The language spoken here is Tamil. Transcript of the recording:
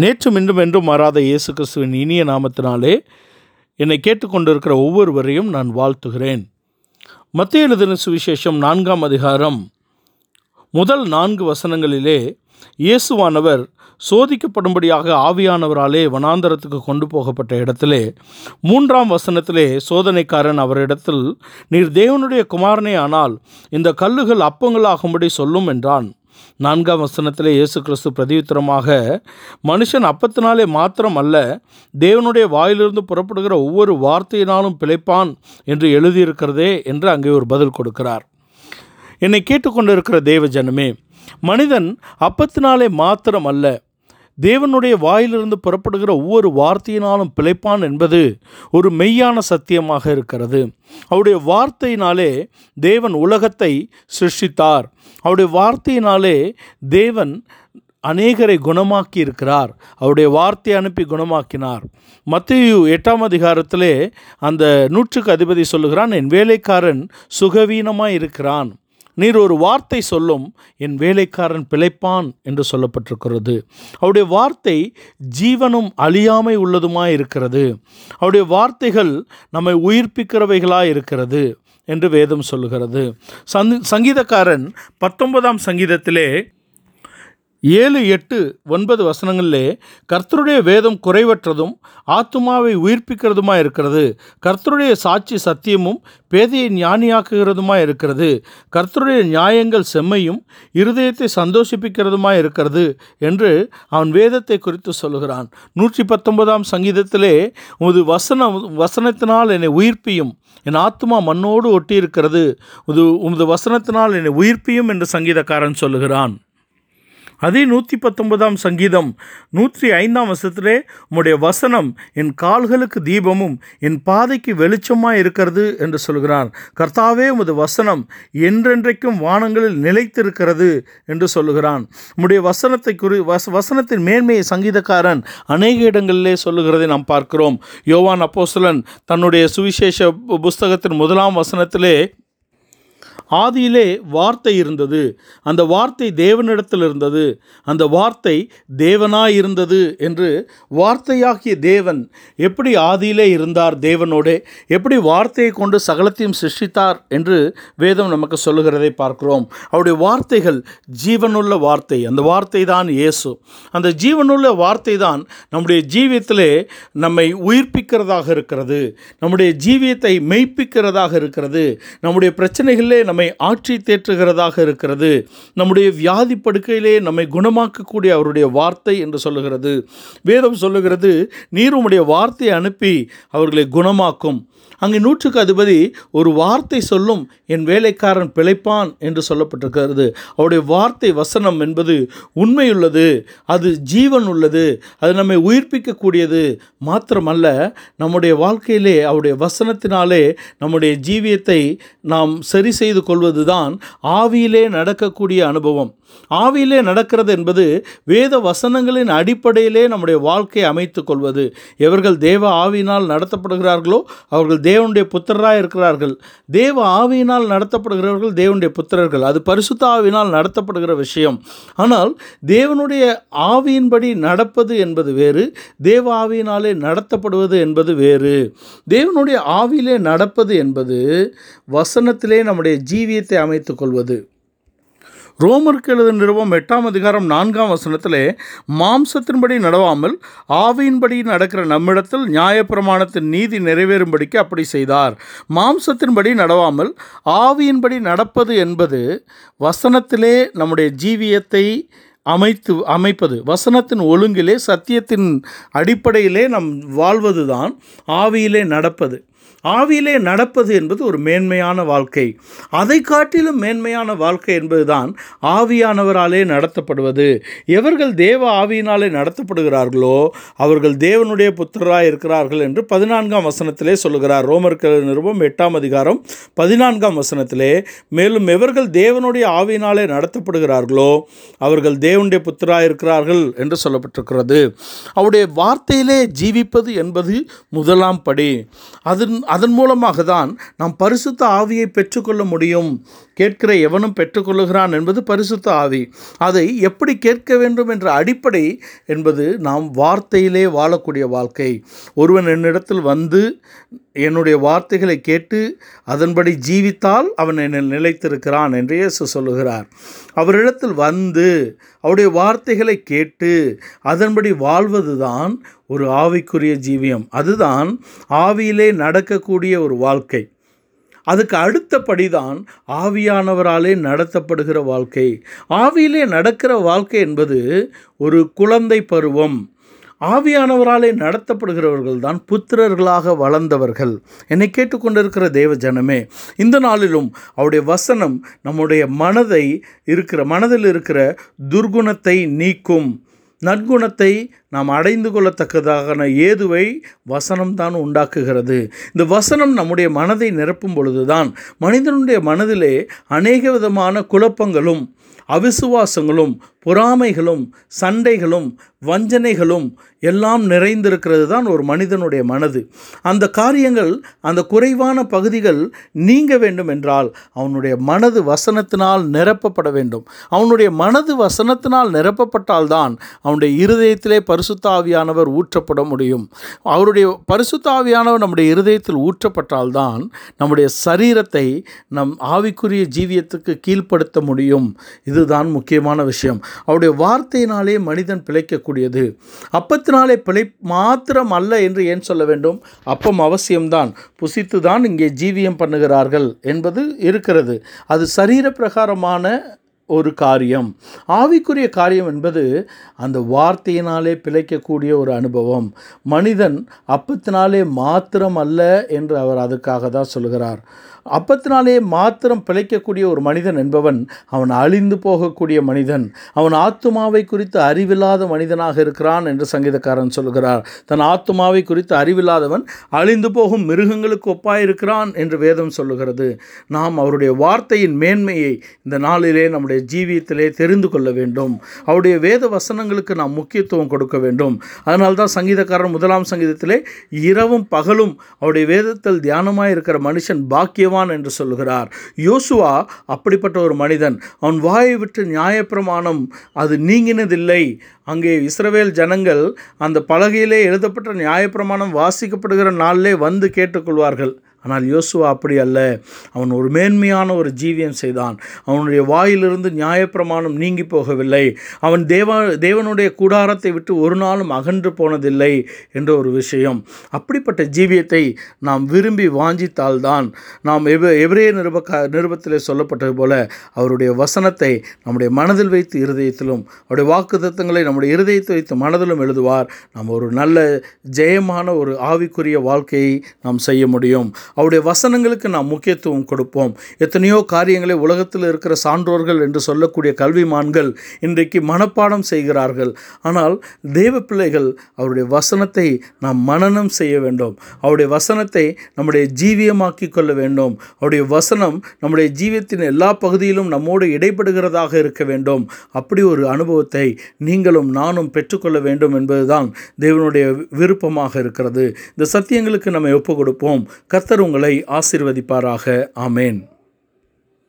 நேற்றும் இன்றும் என்றும் மாறாத இயேசு கிறிஸ்துவின் இனிய நாமத்தினாலே என்னை கேட்டுக்கொண்டிருக்கிற ஒவ்வொருவரையும் நான் வாழ்த்துகிறேன். மத்திய எழுதின சுவிசேஷம் நான்காம் அதிகாரம் முதல் நான்கு வசனங்களிலே இயேசுவானவர் சோதிக்கப்படும்படியாக ஆவியானவராலே வனாந்தரத்துக்கு கொண்டு போகப்பட்ட இடத்திலே மூன்றாம் வசனத்திலே சோதனைக்காரன் அவரிடத்தில் நீர் தேவனுடைய குமாரனே ஆனால் இந்த கல்லுகள் அப்பங்களாகும்படி சொல்லும் என்றான். நான்காம் வசனத்தில் இயேசு கிறிஸ்து பிரதியுத்தரமாக மனுஷன் அப்பத்தினாலே மாத்திரம் அல்ல தேவனுடைய வாயிலிருந்து புறப்படுகிற ஒவ்வொரு வார்த்தையினாலும் பிழைப்பான் என்று எழுதியிருக்கிறதே என்று அங்கே ஒரு பதில் கொடுக்கிறார். என்னை கேட்டுக்கொண்டிருக்கிற தேவ ஜனமே மனிதன் அப்பத்தினாலே மாத்திரம் அல்ல தேவனுடைய வாயிலிருந்து புறப்படுகிற ஒவ்வொரு வார்த்தையினாலும் பிழைப்பான் என்பது ஒரு மெய்யான சத்தியமாக இருக்கிறது. அவருடைய வார்த்தையினாலே தேவன் உலகத்தை சிருஷ்டித்தார். அவருடைய வார்த்தையினாலே தேவன் அநேகரை குணமாக்கி இருக்கிறார் அவருடைய வார்த்தை அனுப்பி குணமாக்கினார். மத்திய எட்டாம் அதிகாரத்திலே அந்த நூற்றுக்கு அதிபதி சொல்லுகிறான் என் வேலைக்காரன் சுகவீனமாய் இருக்கிறான் நீர் ஒரு வார்த்தை சொல்லும் என் வேலைக்காரன் பிழைப்பான் என்று சொல்லப்பட்டிருக்கிறது. அவருடைய வார்த்தை ஜீவனும் அழியாமை உள்ளதுமாய் இருக்கிறது. அவருடைய வார்த்தைகள் நம்மை உயிர்ப்பிக்கிறவைகளாய் இருக்கிறது என்று வேதம் சொல்லுகிறது. சந்தி சங்கீதக்காரன் பத்தொன்பதாம் சங்கீதத்திலே ஏழு எட்டு ஒன்பது வசனங்களிலே கர்த்தருடைய வேதம் குறைவற்றதும் ஆத்துமாவை உயிர்ப்பிக்கிறதுமா இருக்கிறது கர்த்தருடைய சாட்சி சத்தியமும் பேதையை ஞானியாக்குகிறதுமா இருக்கிறது கர்த்தருடைய நியாயங்கள் செம்மையும் இருதயத்தை சந்தோஷிப்பிக்கிறதுமா இருக்கிறது என்று அவன் வேதத்தை குறித்து சொல்கிறான் நூற்றி பத்தொன்பதாம் சங்கீதத்திலே உது வசனம் வசனத்தினால் என்னை உயிர்ப்பியும் என் ஆத்மா மண்ணோடு ஒட்டியிருக்கிறது. உது உமது வசனத்தினால் என்னை உயிர்ப்பியும் என்று சங்கீதக்காரன் சொல்லுகிறான். அதே நூற்றி பத்தொன்பதாம் சங்கீதம் நூற்றி ஐந்தாம் வருஷத்திலே உம்முடைய வசனம் என் கால்களுக்கு தீபமும் என் பாதைக்கு வெளிச்சமாக இருக்கிறது என்று சொல்கிறார். கர்த்தாவே உமது வசனம் என்றென்றைக்கும் வானங்களில் நிலைத்திருக்கிறது என்று சொல்லுகிறான். உம்முடைய வசனத்தை குறி வச வசனத்தின் மேன்மையை சங்கீதக்காரன் அநேக இடங்களிலே சொல்லுகிறதை நாம் பார்க்கிறோம். யோவான் அப்போசலன் தன்னுடைய சுவிசேஷ புஸ்தகத்தின் முதலாம் வசனத்திலே ஆதியிலே வார்த்தை இருந்தது. அந்த வார்த்தை தேவனிடத்தில் இருந்தது. அந்த வார்த்தை தேவனாய் இருந்தது என்று வார்த்தையாகிய தேவன் எப்படி ஆதியிலே இருந்தார் தேவனோடே? எப்படி வார்த்தையை கொண்டு சகலத்தையும் சிருஷ்டித்தார் என்று வேதம் நமக்கு சொல்லுகிறதை பார்க்கிறோம். அவருடைய வார்த்தைகள் ஜீவனுள்ள வார்த்தை. அந்த வார்த்தை தான் இயேசு. அந்த ஜீவனுள்ள வார்த்தை தான் நம்முடைய ஜீவியத்திலே நம்மை உயிர்ப்பிக்கிறதாக இருக்கிறது. நம்முடைய ஜீவியத்தை மெய்ப்பிக்கிறதாக இருக்கிறது. நம்முடைய பிரச்சனைகளிலே நம்ம ஆட்சி தேற்றுகிறதாக இருக்கிறது. நம்முடைய வியாதி படுக்கையிலே நம்மை குணமாக்கக்கூடிய அவருடைய வார்த்தை என்று சொல்லுகிறது. வேதம் சொல்லுகிறது நீர் உம்முடைய வார்த்தையை அனுப்பி அவர்களை குணமாக்கும். அங்கே நூற்றுக்கு அதிபதி ஒரு வார்த்தை சொல்லும் என் வேலைக்காரன் பிழைப்பான் என்று சொல்லப்பட்டிருக்கிறது. அவருடைய வார்த்தை வசனம் என்பது உண்மையுள்ளது அது ஜீவன் உள்ளது அது நம்மை உயிர்ப்பிக்கக்கூடியது மாத்திரமல்ல நம்முடைய வாழ்க்கையிலே அவருடைய வசனத்தினாலே நம்முடைய ஜீவியத்தை நாம் சரி செய்து கொள்வது தான் ஆவியிலே நடக்கக்கூடிய அனுபவம். ஆவியிலே நடக்கிறது என்பது வேத வசனங்களின் அடிப்படையிலே நம்முடைய வாழ்க்கையை அமைத்து கொள்வது. எவர்கள் தேவ ஆவியினால் நடத்தப்படுகிறார்களோ அவர்கள் தேவனுடைய புத்திரராக இருக்கிறார்கள். தேவ ஆவியினால் நடத்தப்படுகிறவர்கள் தேவனுடைய புத்திரர்கள். அது பரிசுத்த ஆவியினால் நடத்தப்படுகிற விஷயம். ஆனால் தேவனுடைய ஆவியின்படி நடப்பது என்பது வேறு தேவ ஆவியினாலே நடத்தப்படுவது என்பது வேறு. தேவனுடைய ஆவியிலே நடப்பது என்பது வசனத்திலே நம்முடைய ஜீவியத்தை அமைத்து கொள்வது. ரோமருக்கு எழுத நிறுவம் எட்டாம் அதிகாரம் நான்காம் வசனத்திலே மாம்சத்தின்படி நடவாமல் ஆவியின்படி நடக்கிற நம்மிடத்தில் நியாயப்பிரமாணத்தின் நீதி நிறைவேறும்படிக்கு அப்படி செய்தார். மாம்சத்தின்படி நடவாமல் ஆவியின்படி நடப்பது என்பது வசனத்திலே நம்முடைய ஜீவியத்தை அமைத்து அமைப்பது. வசனத்தின் ஒழுங்கிலே சத்தியத்தின் அடிப்படையிலே நம் வாழ்வது தான் ஆவியிலே நடப்பது. ஆவியிலே நடப்பது என்பது ஒரு மேன்மையான வாழ்க்கை. அதை காட்டிலும் மேன்மையான வாழ்க்கை என்பதுதான் ஆவியானவராலே நடத்தப்படுவது. எவர்கள் தேவ ஆவியினாலே நடத்தப்படுகிறார்களோ அவர்கள் தேவனுடைய புத்தராக இருக்கிறார்கள் என்று பதினான்காம் வசனத்திலே சொல்லுகிறார். ரோமர்கள் நிருபம் எட்டாம் அதிகாரம் பதினான்காம் வசனத்திலே மேலும் எவர்கள் தேவனுடைய ஆவியினாலே நடத்தப்படுகிறார்களோ அவர்கள் தேவனுடைய புத்தராக இருக்கிறார்கள் என்று சொல்லப்பட்டிருக்கிறது. அவருடைய வார்த்தையிலே ஜீவிப்பது என்பது முதலாம் படி. அதன் அதன் மூலமாக தான் நாம் பரிசுத்த ஆவியை பெற்றுக்கொள்ள முடியும். கேட்கிற எவனும் பெற்றுக்கொள்ளுகிறான் என்பது பரிசுத்த ஆவி. அதை எப்படி கேட்க வேண்டும் என்ற அடிப்படை என்பது நாம் வார்த்தையிலே வாழக்கூடிய வாழ்க்கை. ஒருவன் என்னிடத்தில் வந்து என்னுடைய வார்த்தைகளை கேட்டு அதன்படி ஜீவித்தால் அவன் என்னை நிலைத்திருக்கிறான் என்று இயேசு சொல்லுகிறார். அவரிடத்தில் வந்து அவருடைய வார்த்தைகளை கேட்டு அதன்படி வாழ்வதுதான் ஒரு ஆவிக்குரிய ஜீவியம். அதுதான் ஆவியிலே நடக்கக்கூடிய ஒரு வாழ்க்கை. அதுக்கு அடுத்தபடிதான் ஆவியானவராலே நடத்தப்படுகிற வாழ்க்கை. ஆவியிலே நடக்கிற வாழ்க்கை என்பது ஒரு குழந்தை பருவம். ஆவியானவராலே நடத்தப்படுகிறவர்கள் தான் புத்திரர்களாக வளர்ந்தவர்கள். என்னை கேட்டுக்கொண்டிருக்கிற தேவ ஜனமே இந்த நாளிலும் அவருடைய வசனம் நம்முடைய மனதை இருக்கிற மனதில் இருக்கிற துர்குணத்தை நீக்கும். நற்குணத்தை நாம் அடைந்து கொள்ளத்தக்கதான ஏதுவை வசனம் தான் உண்டாக்குகிறது. இந்த வசனம் நம்முடைய மனதை நிரப்பும் பொழுதுதான் மனிதனுடைய மனதிலே அநேக விதமான குழப்பங்களும் அவிசுவாசங்களும் பொறாமைகளும் சண்டைகளும் வஞ்சனைகளும் எல்லாம் நிறைந்திருக்கிறது தான் ஒரு மனிதனுடைய மனது. அந்த காரியங்கள் அந்த குறைவான பகுதிகள் நீங்க வேண்டும் என்றால் அவனுடைய மனது வசனத்தினால் நிரப்பப்பட வேண்டும். அவனுடைய மனது வசனத்தினால் நிரப்பப்பட்டால்தான் அவனுடைய இருதயத்திலே பரிசுத்தாவியானவர் ஊற்றப்பட முடியும். அவருடைய பரிசுத்தாவியானவர் நம்முடைய இருதயத்தில் ஊற்றப்பட்டால்தான் நம்முடைய சரீரத்தை நம் ஆவிக்குரிய ஜீவியத்துக்கு கீழ்ப்படுத்த முடியும். இதுதான் முக்கியமான விஷயம். அவருடைய வார்த்தையினாலே மனிதன் பிழைக்கக்கூடியது. அப்பத்தினாலே பிழை மாத்திரம் அல்ல என்று ஏன் சொல்ல வேண்டும்? அப்பம் அவசியம்தான். புசித்து தான் இங்கே ஜீவியம் பண்ணுகிறார்கள் என்பது இருக்கிறது. அது சரீர பிரகாரமான ஒரு காரியம். ஆவிக்குரிய காரியம் என்பது அந்த வார்த்தையினாலே பிழைக்கக்கூடிய ஒரு அனுபவம். மனிதன் அப்பத்தினாலே மாத்திரம் அல்ல என்று அவர் அதுக்காக தான் சொல்கிறார் அப்பத்தினாலே மாத்திரம் பிழைக்கக்கூடிய ஒரு மனிதன் என்பவன் அவன் அழிந்து போகக்கூடிய மனிதன் அவன் ஆத்துமாவை குறித்து அறிவில்லாத மனிதனாக இருக்கிறான் என்று சங்கீதக்காரன் சொல்கிறார். தன் ஆத்துமாவை குறித்து அறிவில்லாதவன் அழிந்து போகும் மிருகங்களுக்கு ஒப்பாயிருக்கிறான் என்று வேதம் சொல்லுகிறது. நாம் அவருடைய வார்த்தையின் மேன்மையை இந்த நாளிலே நம்முடைய ஜீவியத்திலே தெரிந்து கொள்ள வேண்டும். அவருடைய வேத வசனங்களுக்கு நாம் முக்கியத்துவம் கொடுக்க வேண்டும். அதனால்தான் சங்கீதக்காரன் முதலாம் சங்கீதத்திலே இரவும் பகலும் அவருடைய வேதத்தில் தியானமாக இருக்கிற மனுஷன் செய்வான் என்று சொல்லுகிறார். யோசுவா அப்படிப்பட்ட ஒரு மனிதன். அவன் வாயை விட்டு நியாயப்பிரமாணம் அது நீங்கினதில்லை. அங்கே இஸ்ரவேல் ஜனங்கள் அந்த பலகையிலே எழுதப்பட்ட நியாயப்பிரமாணம் வாசிக்கப்படுகிற நாளிலே வந்து கேட்டுக்கொள்வார்கள். ஆனால் யோசுவா அப்படி அல்ல. அவன் ஒரு மேன்மையான ஒரு ஜீவியம் செய்தான். அவனுடைய வாயிலிருந்து நியாயப்பிரமாணம் நீங்கி போகவில்லை. அவன் தேவ தேவனுடைய கூடாரத்தை விட்டு ஒரு நாளும் அகன்று போனதில்லை என்ற ஒரு விஷயம். அப்படிப்பட்ட ஜீவியத்தை நாம் விரும்பி வாஞ்சித்தால்தான் நாம் எவ எவரே நிருபக்க நிருபத்தில் சொல்லப்பட்டது போல அவருடைய வசனத்தை நம்முடைய மனதில் வைத்து இருதயத்திலும் அவருடைய வாக்குத்தத்தங்களை நம்முடைய இருதயத்தை வைத்து மனதிலும் எழுதுவார். நாம் ஒரு நல்ல ஜெயமான ஒரு ஆவிக்குரிய வாழ்க்கையை நாம் செய்ய முடியும். அவருடைய வசனங்களுக்கு நாம் முக்கியத்துவம் கொடுப்போம். எத்தனையோ காரியங்களை உலகத்தில் இருக்கிற சான்றோர்கள் என்று சொல்லக்கூடிய கல்விமான்கள் இன்றைக்கு மனப்பாடம் செய்கிறார்கள். ஆனால் தேவ பிள்ளைகள் அவருடைய வசனத்தை நாம் மனனம் செய்ய வேண்டும். அவருடைய வசனத்தை நம்முடைய ஜீவியமாக்கி கொள்ள வேண்டும். அவருடைய வசனம் நம்முடைய ஜீவியத்தின் எல்லா பகுதியிலும் நம்மோடு இடைப்படுகிறதாக இருக்க வேண்டும். அப்படி ஒரு அனுபவத்தை நீங்களும் நானும் பெற்றுக்கொள்ள வேண்டும் என்பதுதான் தேவனுடைய விருப்பமாக இருக்கிறது. இந்த சத்தியங்களுக்கு நம்ம ஒப்பு கொடுப்போம் கர்த்தர் உங்களை ஆசீர்வதிப்பாராக. ஆமேன்.